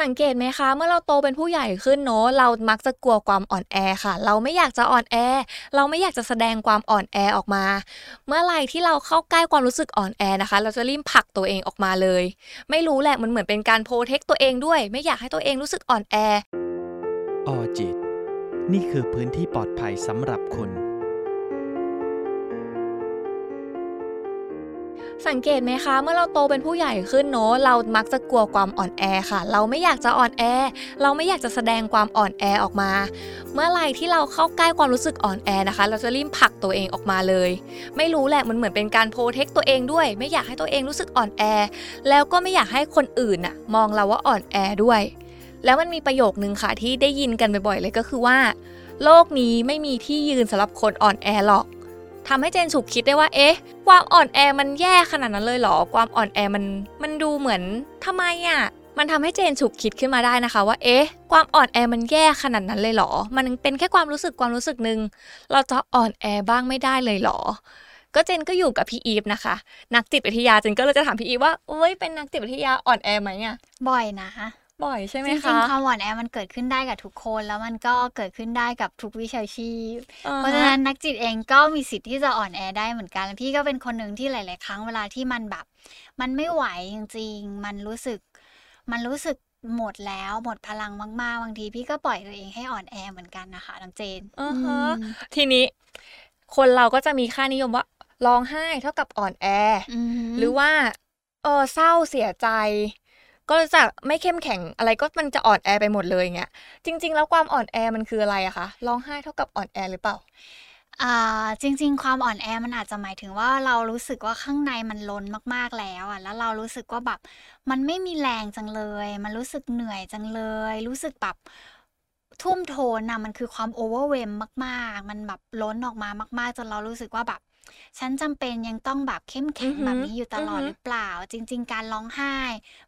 สังเกตไหมคะ เมื่อเราโตเป็นผู้ใหญ่ขึ้นเนอะเรามักจะกลัวความอ่อนแอค่ะ เราไม่อยากจะอ่อนแอ เราไม่อยากจะแสดงความอ่อนแอออกมา เมื่อไหร่ที่เราเข้าใกล้ความรู้สึกอ่อนแอนะคะ เราจะรีบผลักตัวเองออกมาเลย ไม่รู้แหละมันเหมือนเป็นการโปรเทคตัวเองด้วย ไม่อยากให้ตัวเองรู้สึกอ่อนแอออจิต นี่คือพื้นที่ปลอดภัยสำหรับคุณ สังเกตไหมคะ เมื่อเราโตเป็นผู้ใหญ่ขึ้นเนอะเรามักจะกลัวความอ่อนแอค่ะ เราไม่อยากจะอ่อนแอ เราไม่อยากจะแสดงความอ่อนแอออกมา เมื่อไหร่ที่เราเข้าใกล้ความรู้สึกอ่อนแอนะคะ เราจะรีบผลักตัวเองออกมาเลย ไม่รู้แหละมันเหมือนเป็นการ protect ตัวเองด้วย ไม่อยากให้ตัวเองรู้สึกอ่อนแอ แล้วก็ไม่อยากให้คนอื่นน่ะมองเราว่าอ่อนแอด้วย แล้วมันมีประโยคนึงค่ะที่ได้ยินกันบ่อยๆเลยก็คือว่า โลกนี้ไม่มีที่ยืนสำหรับคนอ่อนแอหรอก ทำให้เจนฉุกคิดได้ว่า เอ๊ะ ความอ่อนแอมันแย่ขนาดนั้นเลยเหรอ ความอ่อนแอมัน มันดูเหมือนทำไมอะ มันทำให้เจนฉุกคิดขึ้นมาได้นะคะว่า เอ๊ะ ความอ่อนแอมันแย่ขนาดนั้นเลยเหรอ มันเป็นแค่ความรู้สึกความรู้สึกหนึ่ง เราจะอ่อนแอบ้างไม่ได้เลยเหรอ ก็เจนก็อยู่กับพี่อีฟนะคะ นักจิตวิทยาเจนก็เลยจะถามพี่อีฟว่าเอ้ย เป็นนักจิตวิทยาอ่อนแอไหมอะบ่อยนะ บ่อยใช่ไหมจริคะงๆความอ่อนแอมันเกิดขึ้นได้กับทุกคน แล้วมันก็เกิดขึ้นได้กับทุกวิชาชีพอ่าฮเพราะฉะนั้นนักจิตเองก็มีสิทธิ์ที่จะอ่อนแอได้เหมือนกัน พี่ก็เป็นคนหนึ่งที่หลาย ๆ ครั้งเวลาที่มันแบบ มันไม่ไหวจริง ๆ มันรู้สึก มันรู้สึกหมดแล้วหมดพลังมาก ๆ บางทีพี่ก็ปล่อยตัวเองให้อ่อนแอเหมือนกันนะคะน้องเจนอ่าฮะอืมทีนี้ คนเราก็จะมีค่านิยมว่าร้องไห้เท่ากับอ่อนแออืมหรือว่าเออเศร้าเสียใจ ก็จะไม่เข้มแข็งอะไรก็มันจะอ่อนแอไปหมดเลยเงี้ยจริง ๆ แล้วความอ่อนแอมันคืออะไรอะคะร้องไห้เท่ากับอ่อนแอหรือเปล่าอ่าจริง ๆ ความอ่อนแอมันอาจจะหมายถึงว่าเรารู้สึกว่าข้างในมันล้นมากๆแล้วอะแล้วเรารู้สึกว่าแบบมันไม่มีแรงจังเลย มันรู้สึกเหนื่อยจังเลย รู้สึกแบบท่วมท้นนะมันคือความโอเวอร์เวมมาก ๆ มันแบบล้นออกมามาก ๆ จนเรารู้สึกว่าแบบ ฉันจำเป็นยังต้องแบบเข้มแข็งอือฮึแบบนี้อยู่ตลอดอือฮึหรือเปล่า จริง ๆ การร้องไห้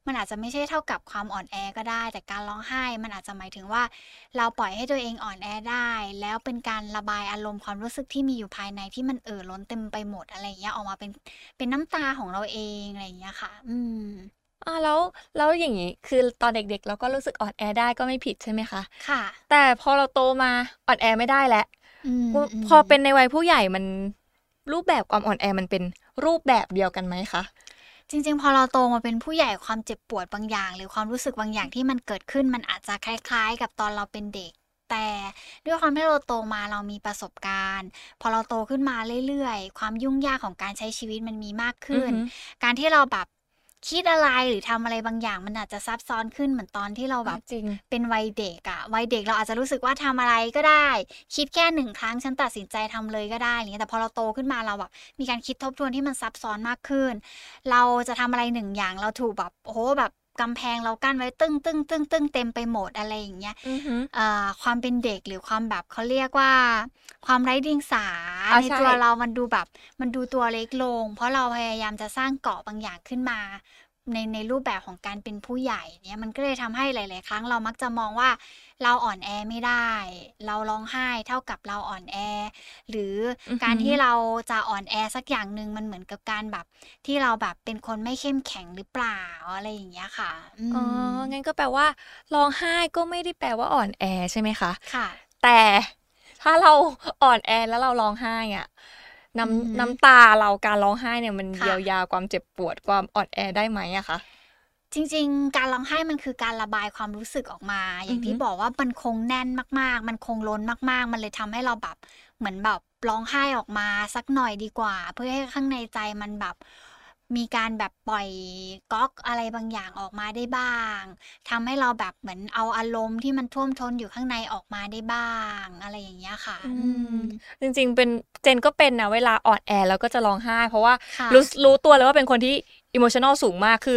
มันอาจจะไม่ใช่เท่ากับความอ่อนแอก็ได้ แต่การร้องไห้ มันอาจจะหมายถึงว่า เราปล่อยให้ตัวเองอ่อนแอได้ แล้วเป็นการระบายอารมณ์ความรู้สึกที่มีอยู่ภายในที่มันเอ่อล้นเต็มไปหมดอะไรอย่างเงี้ยออกมาเป็นเป็นน้ำตาของเราเองอะไรอย่างเงี้ยค่ะ อืมอ่าแล้วแล้วอย่างนี้คือตอนเด็กๆ เราก็รู้สึกอ่อนแอได้ก็ไม่ผิดใช่ไหมคะค่ะ แต่พอเราโตมาอ่อนแอไม่ได้แล้วอืมพอพอเป็นในวัยผู้ใหญ่มัน รูปแบบความอ่อนแอมันเป็นรูปแบบเดียวกันไหมคะจริง ๆ พอเราโตมาเป็นผู้ใหญ่ความเจ็บปวดบางอย่าง หรือความรู้สึกบางอย่างที่มันเกิดขึ้นมันอาจจะคล้าย ๆ กับตอนเราเป็นเด็ก แต่ด้วยความที่เราโตมาเรามีประสบการณ์ พอเราโตขึ้นมาเรื่อยๆ ความยุ่งยากของการใช้ชีวิตมันมีมากขึ้นอือฮึการที่เราแบบ คิดอะไรหรือทำอะไรบางอย่างมันอาจจะซับซ้อนขึ้นเหมือนตอนที่เราแบบจริง เป็นวัยเด็กอะวัยเด็กเราอาจจะรู้สึกว่าทำอะไรก็ได้ คิดแค่หนึ่งครั้งฉันตัดสินใจทำเลยก็ได้อะไรเงี้ยแต่พอเราโตขึ้นมาเราแบบมีการคิดทบทวนที่มันซับซ้อนมากขึ้น เราจะทำอะไรหนึ่งอย่างเราถูกแบบโอ้โหแบบ กำแพงเรากั้นไว้ตึ้งตึ้งตึ้งตึ้งเต็มไปหมดอะไรอย่างเงี้ยอือฮึเอ่อความเป็นเด็กหรือความแบบเขาเรียกว่า ความไร้เดียงสาอ่าในใช่ตัวเรามันดูแบบ มันดูตัวเล็กลง เพราะเราพยายามจะสร้างเกราะบางอย่างขึ้นมา ในในรูปแบบของการเป็นผู้ใหญ่เนี่ยมันก็เลยทำให้หลาย ๆ ครั้งเรามักจะมองว่าเราอ่อนแอไม่ได้ เราร้องไห้เท่ากับเราอ่อนแอ หรือออฮึการที่เราจะอ่อนแอสักอย่างหนึ่งมันเหมือนกับการแบบ ที่เราแบบเป็นคนไม่เข้มแข็งหรือเปล่าอะไรอย่างเงี้ยค่ะอืมอ๋องั้นก็แปลว่าร้องไห้ก็ไม่ได้แปลว่าอ่อนแอใช่ไหมคะค่ะ แต่ถ้าเราอ่อนแอแล้วเราร้องไห้อะ น้อือฮึำน้ำตาเราการร้องไห้เนี่ยมันค่ะเยียวยาความเจ็บปวดความอ่อนแอได้ไหมอะคะจริง ๆ การร้องไห้มันคือการระบายความรู้สึกออกมา อย่างที่อือฮึบอกว่ามันคงแน่นมาก ๆ มันคงล้นมาก ๆ มันเลยทำให้เราแบบเหมือนแบบร้องไห้ออกมาสักหน่อยดีกว่า เพื่อให้ข้างในใจมันแบบ มีการแบบปล่อยก๊อกอะไรบางอย่างออกมาได้บ้างทำให้เราแบบเหมือนเอาอารมณ์ที่มันท่วมท้นอยู่ข้างในออกมาได้บ้าง อะไรอย่างเงี้ยค่ะอือืมจริง ๆ เป็นเจนก็เป็นนะเวลาอ่อนแอแล้วก็จะร้องไห้ เพราะว่าค่ะรู้รู้ตัวเลยว่าเป็นคนที่emotional สูงมากคือ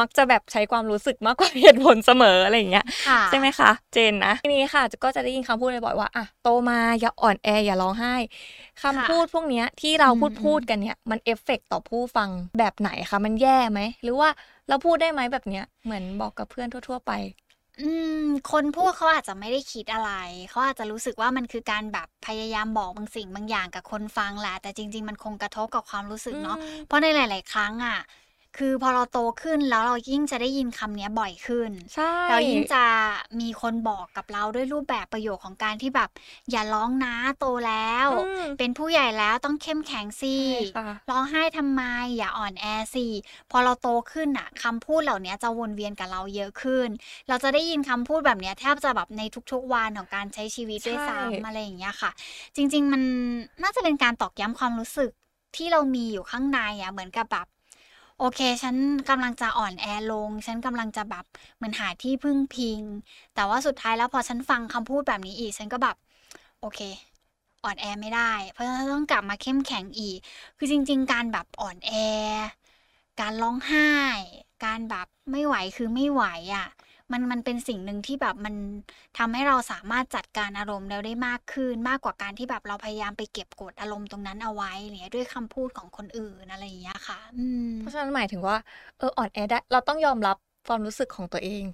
มักจะแบบใช้ความรู้สึกมากกว่าเหตุผลเสมออะไรอย่างเงี้ยค่ะใช่ไหมคะ เจนนะทีนี้ค่ะก็จะได้ยินคำพูดบ่อยๆว่าอะโตมาอย่าอ่อนแออย่าร้องไห้คำค่ะพูดพวกเนี้ยที่เราอืมพูดอืมพูดกันเนี่ยมันเอฟเฟกต์ต่อผู้ฟังแบบไหนคะมันแย่ไหมหรือว่าเราพูดได้ไหมแบบเนี้ยเหมือนบอกกับเพื่อนทั่ว ๆ ไปอืมคนพูดเขาอาจจะไม่ได้คิดอะไรเขาอาจจะรู้สึกว่ามันคือการแบบพยายามบอกบางสิ่งบางอย่างกับคนฟังแหละแต่จริง ๆ มันคงกระทบกับความรู้สึกเนาะอืมเพราะในหลาย ๆ ครั้งอะ คือพอเราโตขึ้นแล้วเรายิ่งจะได้ยินคำนี้บ่อยขึ้น ใช่ เรายิ่งจะมีคนบอกกับเราด้วยรูปแบบประโยคของการที่แบบ อย่าร้องนะโตแล้วอืมเป็นผู้ใหญ่แล้วต้องเข้มแข็งสิใช่ค่ะร้องไห้ทำไม อย่าอ่อนแอสิพอเราโตขึ้นอะคำพูดเหล่านี้จะวนเวียนกับเราเยอะขึ้น เราจะได้ยินคำพูดแบบเนี้ยแทบจะแบบในทุกๆวันของการใช้ชีวิตด้วยใช่ซ้ำอะไรอย่างเงี้ยค่ะ จริง ๆ มันน่าจะเป็นการตอกย้ำความรู้สึกที่เรามีอยู่ข้างในอะเหมือนกับแบบ โอเค ฉันกำลังจะอ่อนแอลง ฉันกำลังจะแบบเหมือนหาที่พึ่งพิง แต่ว่าสุดท้ายแล้วพอฉันฟังคำพูดแบบนี้อีก ฉันก็แบบ โอเค อ่อนแอไม่ได้ เพราะฉะนั้นต้องกลับมาเข้มแข็งอีก คือจริง ๆ การแบบอ่อนแอ การร้องไห้ การแบบไม่ไหวคือไม่ไหวอะ มันมันเป็นสิ่งหนึ่งที่แบบมันทำให้เราสามารถจัดการอารมณ์เราได้มากขึ้น มากกว่าการที่แบบเราพยายามไปเก็บกดอารมณ์ตรงนั้นเอาไว้เนี่ยด้วยคำพูดของคนอื่นอะไรอย่างเงี้ยค่ะเพราะฉะนั้นหมายถึงว่าเอออ่อนแอได้เราต้องยอมรับความรู้สึกของตัวเอง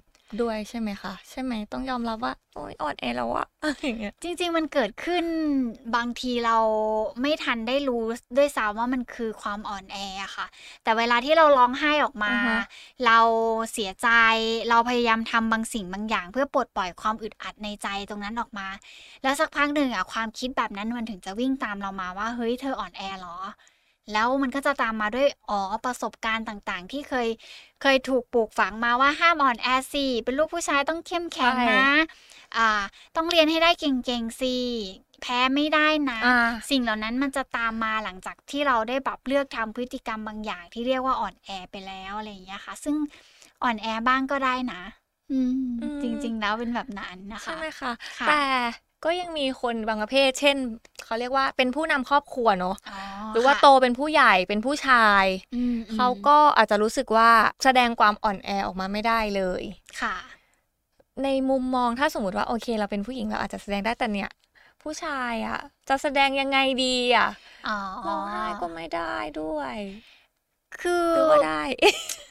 ด้วยใช่ไหมคะใช่ไหมต้องยอมรับว่าโอ๊ยอ่อนแอแล้วอะอะไรอย่างเงี้ยจริง ๆ มันเกิดขึ้นบางทีเราไม่ทันได้รู้ด้วยซ้ำว่ามันคือความอ่อนแออะค่ะ แต่เวลาที่เราร้องไห้ออกมาอือฮะเราเสียใจเราพยายามทำบางสิ่งบางอย่าง เพื่อปลดปล่อยความอึดอัดในใจตรงนั้นออกมา แล้วสักพักหนึ่งอะความคิดแบบนั้นมันถึงจะวิ่งตามเรามาว่าเฮ้ยเธออ่อนแอเหรอ แล้วมันก็จะตามมาด้วยอ๋อประสบการณ์ต่างๆ ที่เคยเคยถูกปลูกฝังมาว่าห้ามอ่อนแอสิเป็นลูกผู้ชายต้องเข้มแข็งใช่นะอ่าต้องเรียนให้ได้เก่งๆสิแพ้ไม่ได้นะอ่าสิ่งเหล่านั้นมันจะตามมาหลังจากที่เราได้แบบเลือกทำพฤติกรรมบางอย่างที่เรียกว่าอ่อนแอไปแล้วอะไรอย่างเงี้ยค่ะ ซึ่งอ่อนแอบ้างก็ได้นะอืมอืมจริงๆแล้วเป็นแบบนั้นนะคะ ใช่ไหมคะค่ะแต่ ก็ยังมีคนบางประเภท เช่นเขาเรียกว่าเป็นผู้นำครอบครัวเนอะอ๋อหรือว่าค่ะโตเป็นผู้ใหญ่เป็นผู้ชายอืมอืมเขาก็อาจจะรู้สึกว่าแสดงความอ่อนแอออกมาไม่ได้เลยค่ะ ในมุมมองถ้าสมมติว่าโอเคเราเป็นผู้หญิงเราอาจจะแสดงได้แต่เนี่ย ผู้ชายอะจะแสดงยังไงดีอะอ๋อร้องไห้ก็ไม่ได้ด้วย คือหรือว่าได้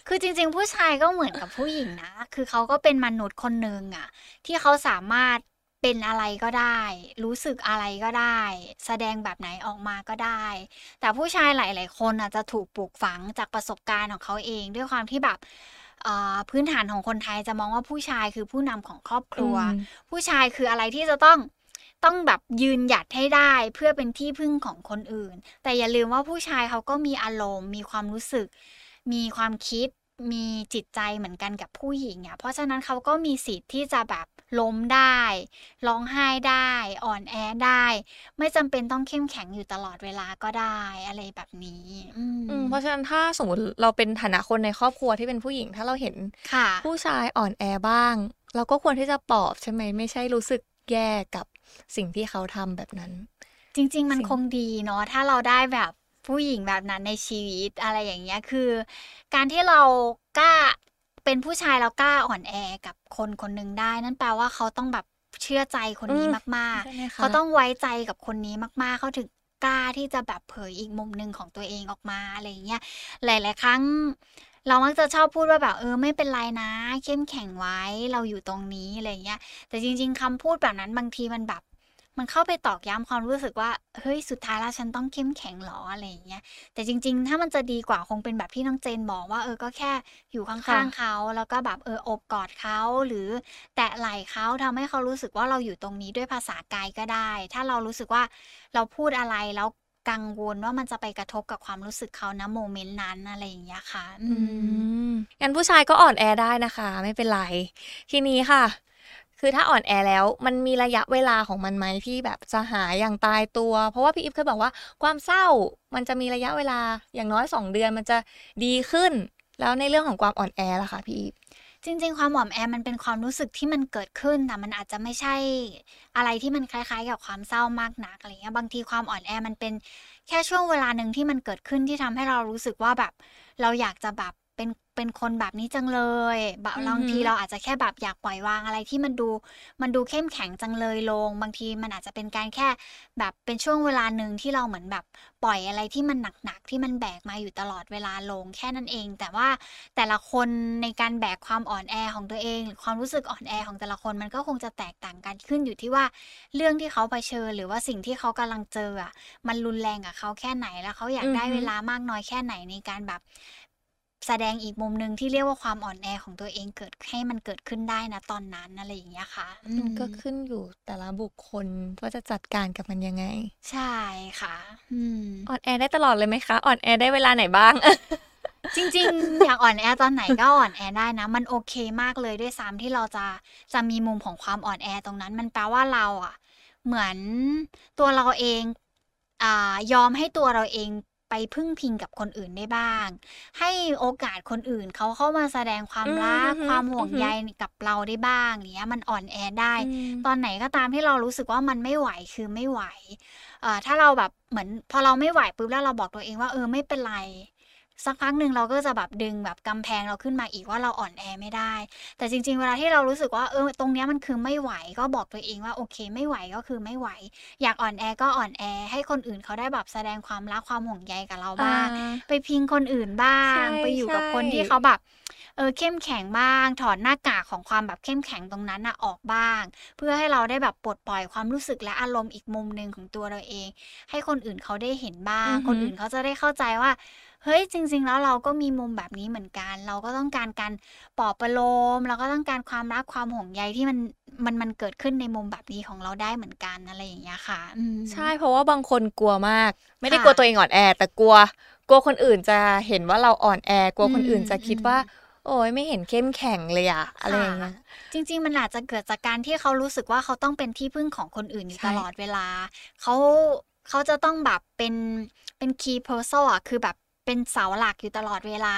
คือจริง ๆ ผู้ชายก็เหมือนกับผู้หญิงนะ คือเขาก็เป็นมนุษย์คนหนึ่งอะที่เขาสามารถ เป็นอะไรก็ได้ รู้สึกอะไรก็ได้ แสดงแบบไหนออกมาก็ได้ แต่ผู้ชายหลาย ๆ คนอาจจะถูกปลูกฝังจากประสบการณ์ของเขาเอง ด้วยความที่แบบเอ่อพื้นฐานของคนไทยจะมองว่าผู้ชายคือผู้นำของครอบครัวอืมผู้ชายคืออะไรที่จะต้องต้องแบบยืนหยัดให้ได้เพื่อเป็นที่พึ่งของคนอื่น แต่อย่าลืมว่าผู้ชายเขาก็มีอารมณ์ มีความรู้สึก มีความคิด มีจิตใจเหมือนกันกับผู้หญิงอะ เพราะฉะนั้นเขาก็มีสิทธิ์ที่จะแบบล้มได้ ร้องไห้ได้ อ่อนแอได้ ไม่จำเป็นต้องเข้มแข็งอยู่ตลอดเวลาก็ได้อะไรแบบนี้อืมอืมเพราะฉะนั้นถ้าสมมติเราเป็นฐานะคนในครอบครัวที่เป็นผู้หญิง ถ้าเราเห็นค่ะผู้ชายอ่อนแอบ้าง เราก็ควรที่จะปลอบใช่ไหมไม่ใช่รู้สึกแย่กับสิ่งที่เขาทำแบบนั้น จริง ๆ มันสิ่งคงดีเนาะถ้าเราได้แบบ ผู้หญิงแบบนั้นในชีวิตอะไรอย่างเงี้ยคือ การที่เรากล้าเป็นผู้ชายเรากล้าอ่อนแอกับคนคนหนึ่งได้ นั่นแปลว่าเขาต้องแบบเชื่อใจคนนี้อืมมากใช่ไหมๆคะเขาต้องไว้ใจกับคนนี้มาก ๆ เขาถึงกล้าที่จะแบบเผยอีกมุมหนึ่งของตัวเองออกมาอะไรอย่างเงี้ยหลาย ๆ ครั้ง เรามักจะชอบพูดว่าแบบเออไม่เป็นไรนะ เข้มแข็งไว้เราอยู่ตรงนี้อะไรอย่างเงี้ยแต่จริง ๆคำพูดแบบนั้นบางทีมันแบบ มันเข้าไปตอกย้ำความรู้สึกว่า เฮ้ย สุดท้ายแล้วฉันต้องเข้มแข็งเหรออะไรอย่างเงี้ย แต่จริง ๆ ถ้ามันจะดีกว่าคงเป็นแบบที่น้องเจนบอกว่าเออ ก็แค่อยู่ข้างๆเขา แล้วก็แบบเอออบกอดเขาหรือแตะไหล่เขาทำให้เขารู้สึกว่าเราอยู่ตรงนี้ด้วยภาษากายก็ได้ ถ้าเรารู้สึกว่าเราพูดอะไรแล้วกังวลว่ามันจะไปกระทบกับความรู้สึกเขานะโมเมนต์นั้นอะไรอย่างเงี้ยค่ะ อือืมมงั้นผู้ชายก็อ่อนแอได้นะคะ ไม่เป็นไร ทีนี้ค่ะ คือถ้าอ่อนแอแล้วมันมีระยะเวลาของมันไหมที่แบบจะหายอย่างตายตัว เพราะว่าพี่อิฟเคยบอกว่าความเศร้ามันจะมีระยะเวลาอย่างน้อยสองเดือนมันจะดีขึ้น แล้วในเรื่องของความอ่อนแอล่ะคะพี่อิฟจริงๆ ความหวอมแอมมันเป็นความรู้สึกที่มันเกิดขึ้นแต่มันอาจจะไม่ใช่อะไรที่มันคล้ายๆ กับความเศร้ามากนักอะไรเงี้ยบางทีความอ่อนแอมันเป็นแค่ช่วงเวลาหนึ่งที่มันเกิดขึ้นที่ทำให้เรารู้สึกว่าแบบ เราอยากจะแบบ เป็นเป็นคนแบบนี้จังเลยแบบอือฮึบางทีเราอาจจะแค่แบบอยากปล่อยวางอะไรที่มันดูมันดูเข้มแข็งจังเลยลง บางทีมันอาจจะเป็นการแค่แบบเป็นช่วงเวลาหนึ่งที่เราเหมือนแบบปล่อยอะไรที่มันหนักๆที่มันแบกมาอยู่ตลอดเวลาลงแค่นั้นเอง แต่ว่าแต่ละคนในการแบกความอ่อนแอของตัวเอง หรือความรู้สึกอ่อนแอของแต่ละคนมันก็คงจะแตกต่างกันขึ้นอยู่ที่ว่าเรื่องที่เขาเผชิญหรือว่าสิ่งที่เขากำลังเจออะมันรุนแรงกับเขาแค่ไหนแล้วเขาอยากได้อือฮึเวลามากน้อยแค่ไหนในการแบบ แสดงอีกมุมหนึ่งที่เรียกว่าความอ่อนแอของตัวเองเกิดให้มันเกิดขึ้นได้นะตอนนั้นอะไรอย่างเงี้ยค่ะอืมันมก็ขึ้นอยู่แต่ละบุคคลว่าจะจัดการกับมันยังไง ใช่ค่ะอืมอ่อนแอได้ตลอดเลยไหมคะอ่อนแอได้เวลาไหนบ้างจริงๆ อยากอ่อนแอตอนไหนก็อ่อนแอได้นะ มันโอเคมากเลยด้วยซ้ำที่เราจะจะมีมุมของความอ่อนแอตรงนั้น มันแปลว่าเราอะ เหมือนตัวเราเองอ่ายอมให้ตัวเราเอง ไปพึ่งพิงกับคนอื่นได้บ้าง ให้โอกาสคนอื่นเขาเข้ามาแสดงความรักอือฮึความห่วงอือฮึใยกับเราได้บ้างอย่างเงี้ยมันอ่อนแอได้อืมตอนไหนก็ตามที่เรารู้สึกว่ามันไม่ไหวคือไม่ไหวเอ่อถ้าเราแบบเหมือนพอเราไม่ไหวปุ๊บแล้วเราบอกตัวเองว่าเออไม่เป็นไร สักพักหนึ่งเราก็จะแบบดึงแบบกำแพงเราขึ้นมาอีกว่าเราอ่อนแอไม่ได้ แต่จริง ๆ เวลาที่เรารู้สึกว่าเออตรงเนี้ยมันคือไม่ไหวก็บอกตัวเองว่าโอเคไม่ไหวก็คือไม่ไหว อยากอ่อนแอก็อ่อนแอ ให้คนอื่นเขาได้แบบแสดงความรักความห่วงใยกับเราบ้างอ่าไปพิงคนอื่นบ้างใช่ไปอยู่กับใช่คนที่เขาแบบเออเข้มแข็งบ้าง ถอดหน้ากากของความแบบเข้มแข็งตรงนั้นอะออกบ้าง เพื่อให้เราได้แบบปลดปล่อยความรู้สึกและอารมณ์อีกมุมหนึ่งของตัวเราเอง ให้คนอื่นเขาได้เห็นบ้างอือหือคนอื่นเขาจะได้เข้าใจว่า เฮ้ยจริง ๆ แล้วเราก็มีมุมแบบนี้เหมือนกัน เราก็ต้องการการปลอบประโลมเราก็ต้องการความรักความห่วงใยที่มันมันมันเกิดขึ้นในมุมแบบนี้ของเราได้เหมือนกันอะไรอย่างเงี้ยค่ะอืมใช่เพราะว่าบางคนกลัวมาก ไม่ได้ค่ะกลัวตัวเองอ่อนแอ แต่กลัว กลัวคนอื่นจะเห็นว่าเราอ่อนแอกลัวคนอื่นจะคิดว่าโอ้ยไม่เห็นเข้มแข็งเลยอะอะไรอย่างเงี้ยจริง ๆ มันอาจจะเกิดจากการที่เขารู้สึกว่าเขาต้องเป็นที่พึ่งของคนอื่นอยู่ใช่ตลอดเวลา เขาเขาจะต้องแบบเป็นเป็น key person อะคือแบบ เป็นเสาหลักอยู่ตลอดเวลา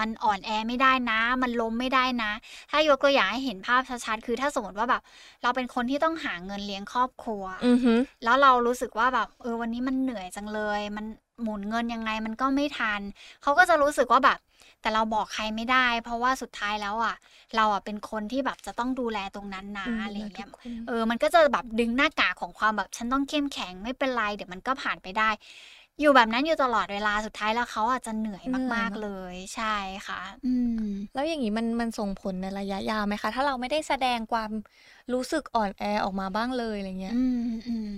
มันอ่อนแอไม่ได้นะ มันล้มไม่ได้นะ ถ้ายกตัวอย่างให้เห็นภาพชัดๆ คือถ้าสมมติว่าแบบ เราเป็นคนที่ต้องหาเงินเลี้ยงครอบครัวอือหือแล้วเรารู้สึกว่าแบบเออวันนี้มันเหนื่อยจังเลย มันหมุนเงินยังไงมันก็ไม่ทัน เขาก็จะรู้สึกว่าแบบ แต่เราบอกใครไม่ได้ เพราะว่าสุดท้ายแล้วอะ เราอะเป็นคนที่แบบจะต้องดูแลตรงนั้นนะอืมอะไรอย่างเงี้ยทุกคนเออ มันก็จะแบบดึงหน้ากากของความแบบฉันต้องเข้มแข็งไม่เป็นไรเดี๋ยวมันก็ผ่านไปได้ อยู่แบบนั้นอยู่ตลอดเวลาสุดท้ายแล้วเขาอาจจะเหนื่อยมากๆเลย ใช่ค่ะ อืม แล้วอย่างนี้มันมันส่งผลในระยะยาวไหมคะ ถ้าเราไม่ได้แสดงความรู้สึกอ่อนแอออกมาบ้างเลยอะไรเงี้ย อืมอืม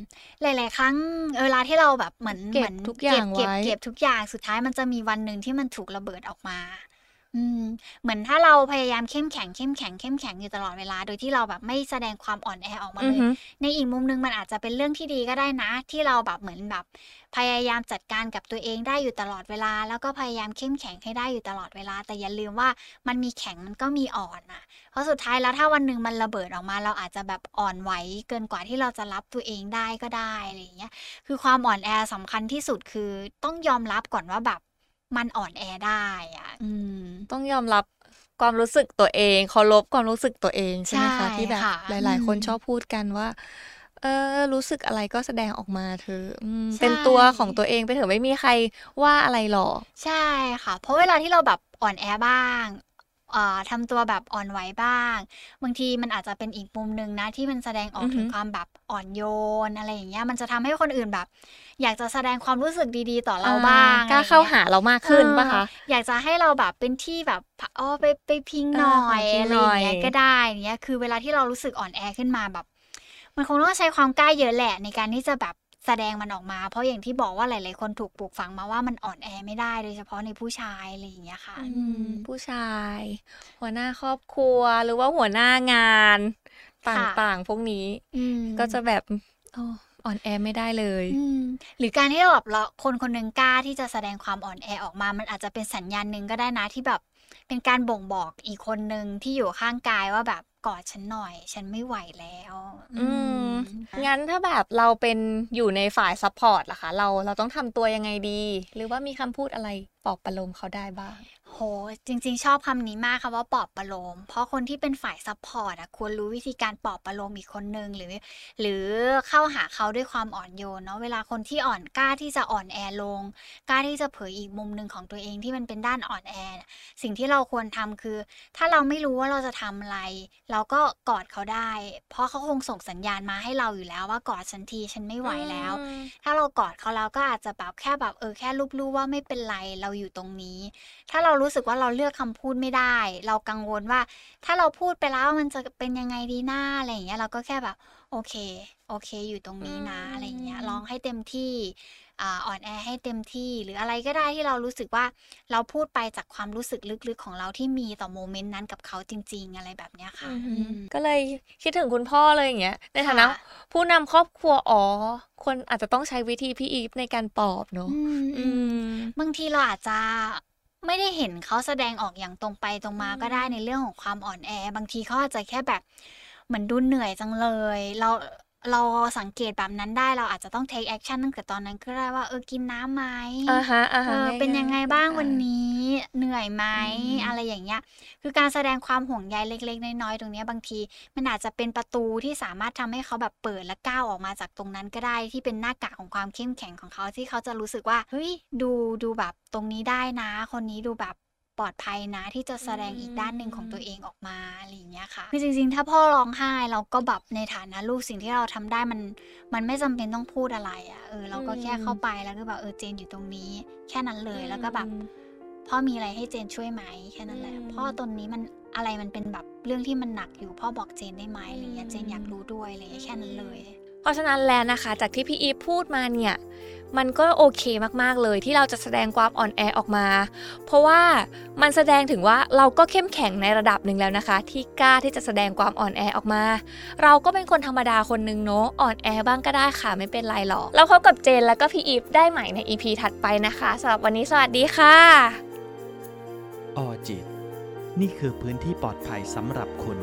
หลาย ๆ ครั้งเวลาที่เราแบบเหมือนเก็บเหมือนทุกอย่างเก็บไว้เก็บทุกอย่างสุดท้ายมันจะมีวันหนึ่งที่มันถูกระเบิดออกมา อืม เหมือนถ้าเราพยายามเข้มแข็งเข้มแข็งเข้มแข็งอยู่ตลอดเวลา โดยที่เราแบบไม่แสดงความอ่อนแอออกมาอืเลอยหือในอีกมุมหนึงมันอาจจะเป็นเรื่องที่ดีก็ได้นะ ที่เราแบบเหมือนแบบ พยายามจัดการกับตัวเองได้อยู่ตลอดเวลา แล้วก็พยายามเข้มแข็งให้ได้อยู่ตลอดเวลา แต่อย่าลืมว่ามันมีแข็งมันก็มีอ่อนนะเพราะสุดท้ายแล้วถ้าวันหนึ่งมันระเบิดออกมา เราอาจจะแบบอ่อนไหวเกินกว่าที่เราจะรับตัวเองได้ก็ได้อะไรอย่างเงี้ย คือความอ่อนแอสำคัญที่สุดคือต้องยอมรับก่อนว่าแบบ มันอ่อนแอได้อะอืมต้องยอมรับความรู้สึกตัวเองเคารพความรู้สึกตัวเองใช่ไหมใช่คะที่แบบค่ะหลาย ๆ คนอืมชอบพูดกันว่า เออ รู้สึกอะไรก็แสดงออกมาเธอะอืมใช่เป็นตัวของตัวเองไปเถอะไม่มีใครว่าอะไรหรอกใช่ค่ะ เพราะเวลาที่เราแบบอ่อนแอบ้างอ่า ทำตัวแบบอ่อนไหวบ้าง บางทีมันอาจจะเป็นอีกมุมหนึ่งนะ ที่มันแสดงออกอือฮึถึงความแบบอ่อนโยนอะไรอย่างเงี้ยมันจะทำให้คนอื่นแบบ อยากจะแสดงความรู้สึกดีๆ ต่อเราบ้างกล้าอะไรอย่งงี้ยเข้าหาเรามากขึ้นปะคะเอออยากจะให้เราแบบเป็นที่แบบอ๋อไปไปพิงหน่อยเออขอพิงอะไรหน่ออยย่างเงี้ยก็ได้เนี้ยคือเวลาที่เรารู้สึกอ่อนแอขึ้นมาแบบ มันคงต้องใช้ความกล้าเยอะแหละในการที่จะแบบ แสดงมันออกมา เพราะอย่างที่บอกว่าหลาย ๆ คนถูกปลูกฝังมาว่ามันอ่อนแอไม่ได้โดยเฉพาะในผู้ชายอะไรอย่างเงี้ยค่ะอือืมมผู้ชาย หัวหน้าครอบครัวหรือว่าหัวหน้างานตค่ะ่าง ๆ พวกนี้อืมก็จะแบบอ๋ออ่อนแอไม่ได้เลยอืมหรือการที่เราแบบเราคนคนหนึ่งกล้าที่จะแสดงความอ่อนแอออกมา มันอาจจะเป็นสัญญาณหนึ่งก็ได้นะที่แบบเป็นการบ่งบอกอีกคนหนึ่งที่อยู่ข้างกายว่าแบบกอดฉันหน่อย ฉันไม่ไหวแล้ว อืม งั้นถ้าแบบเราเป็นอยู่ในฝ่าย support ล่ะคะ เราเราต้องทำตัวยังไงดี หรือว่ามีคำพูดอะไรปลอบประโลมเขาได้บ้าง โห จริงๆ ชอบคำนี้มากค่ะว่าปลอบประโลม เพราะคนที่เป็นฝ่าย support อะควรรู้วิธีการปลอบประโลมอีกคนนึงหรือ หรือเข้าหาเขาด้วยความอ่อนโยนเนาะเวลาคนที่อ่อนกล้าที่จะอ่อนแอลง กล้าที่จะเผยอีกมุมหนึ่งของตัวเองที่มันเป็นด้านอ่อนแอเนี่ยสิ่งที่เราควรทำคือ ถ้าเราไม่รู้ว่าเราจะทำอะไร เราก็กอดเขาได้ เพราะเขาคงส่งสัญญาณมาให้เราอยู่แล้วว่ากอดฉันทีฉันไม่ไหวแล้วอืมถ้าเรากอดเขาแล้วก็อาจจะแบบแค่แบบเออแค่รูปๆว่าไม่เป็นไรเราอยู่ตรงนี้ ถ้าเรารู้สึกว่าเราเลือกคำพูดไม่ได้ เรากังวลว่า ถ้าเราพูดไปแล้วมันจะเป็นยังไงดีหน้าอะไรอย่างเงี้ยเราก็แค่แบบโอเค โอเค อยู่ตรงนี้นะอืมอะไรอย่างเงี้ยลองให้เต็มที่อ่าอ่อนแอให้เต็มที่ หรืออะไรก็ได้ที่เรารู้สึกว่าเราพูดไปจากความรู้สึกลึกๆของเราที่มีต่อโมเมนต์นั้นกับเขาจริง ๆ อะไรแบบเนี้ยค่ะอือหืออืมก็เลยคิดถึงคุณพ่อเลยอย่างเงี้ยในฐานะค่ะผู้นำครอบครัวอ๋อคนอาจจะต้องใช้วิธีพี่อีฟในการปลอบเนอะอืมอืมบางทีเราอาจจะ ไม่ได้เห็นเขาแสดงออกอย่างตรงไปตรงมาอืมก็ได้ในเรื่องของความอ่อนแอ บางทีเขาอาจจะแค่แบบเหมือนดูเหนื่อยจังเลย เรา เราสังเกตแบบนั้นได้เราอาจจะต้อง take action ตั้งแต่ตอนนั้นก็ได้ว่าเออกินน้ำไหมอ่าฮะอ่าเอฮะอง่ายๆเป็นยังไงบ้างวันอ่นี้เหนื่อยไหมอืมอะไรอย่างเงี้ย คือการแสดงความห่วงใยเล็ก ๆ น้อยๆตรงเนี้ยบางที มันอาจจะเป็นประตูที่สามารถทำให้เขาแบบเปิดและก้าวออกมาจากตรงนั้นก็ได้ที่เป็นหน้ากากของความเข้มแข็งของเขาที่เขาจะรู้สึกว่าเฮ้ยดูดูแบบตรงนี้ได้นะ คนนี้ดูแบบ ปลอดภัยนะ ที่จะแสดงอีกด้านหนึ่งของตัวเองออกมาอะไรอย่างเงี้ยค่ะคือจริงๆ ถ้าพ่อร้องไห้เราก็แบบในฐานะลูกสิ่งที่เราทำได้มันมันไม่จำเป็นต้องพูดอะไรอะ่ะเออเราก็แค่เข้าไปแล้วก็แบบเออเจนอยู่ตรงนี้ แค่นั้นเลยแล้วก็แบบอืมพ่อมีอะไรให้เจนช่วยไหมแค่นั้นแหละอืมพ่อตอนนี้มันอะไรมันเป็นแบบเรื่องที่มันหนักอยู่พ่อบอกเจนได้ไหมอะไรเงี้ยอืมเจนอยากรู้ด้วยอะไรเงี้ยแค่นั้นเลย เพราะฉะนั้นแล้วนะคะ จากที่พี่อีฟพูดมาเนี่ยมันก็โอเคมากๆเลยที่เราจะแสดงความอ่อนแอออกมา เพราะว่ามันแสดงถึงว่าเราก็เข้มแข็งในระดับหนึ่งแล้วนะคะ ที่กล้าที่จะแสดงความอ่อนแอออกมา เราก็เป็นคนธรรมดาคนหนึ่งเนาะอ่อนแอบ้างก็ได้ค่ะไม่เป็นไรหรอกแล้วพบกับเจนแล้วก็พี่อีฟได้ใหม่ใน EP ถัดไปนะคะสำหรับวันนี้สวัสดีค่ะออจิต นี่คือพื้นที่ปลอดภัยสำหรับคุณ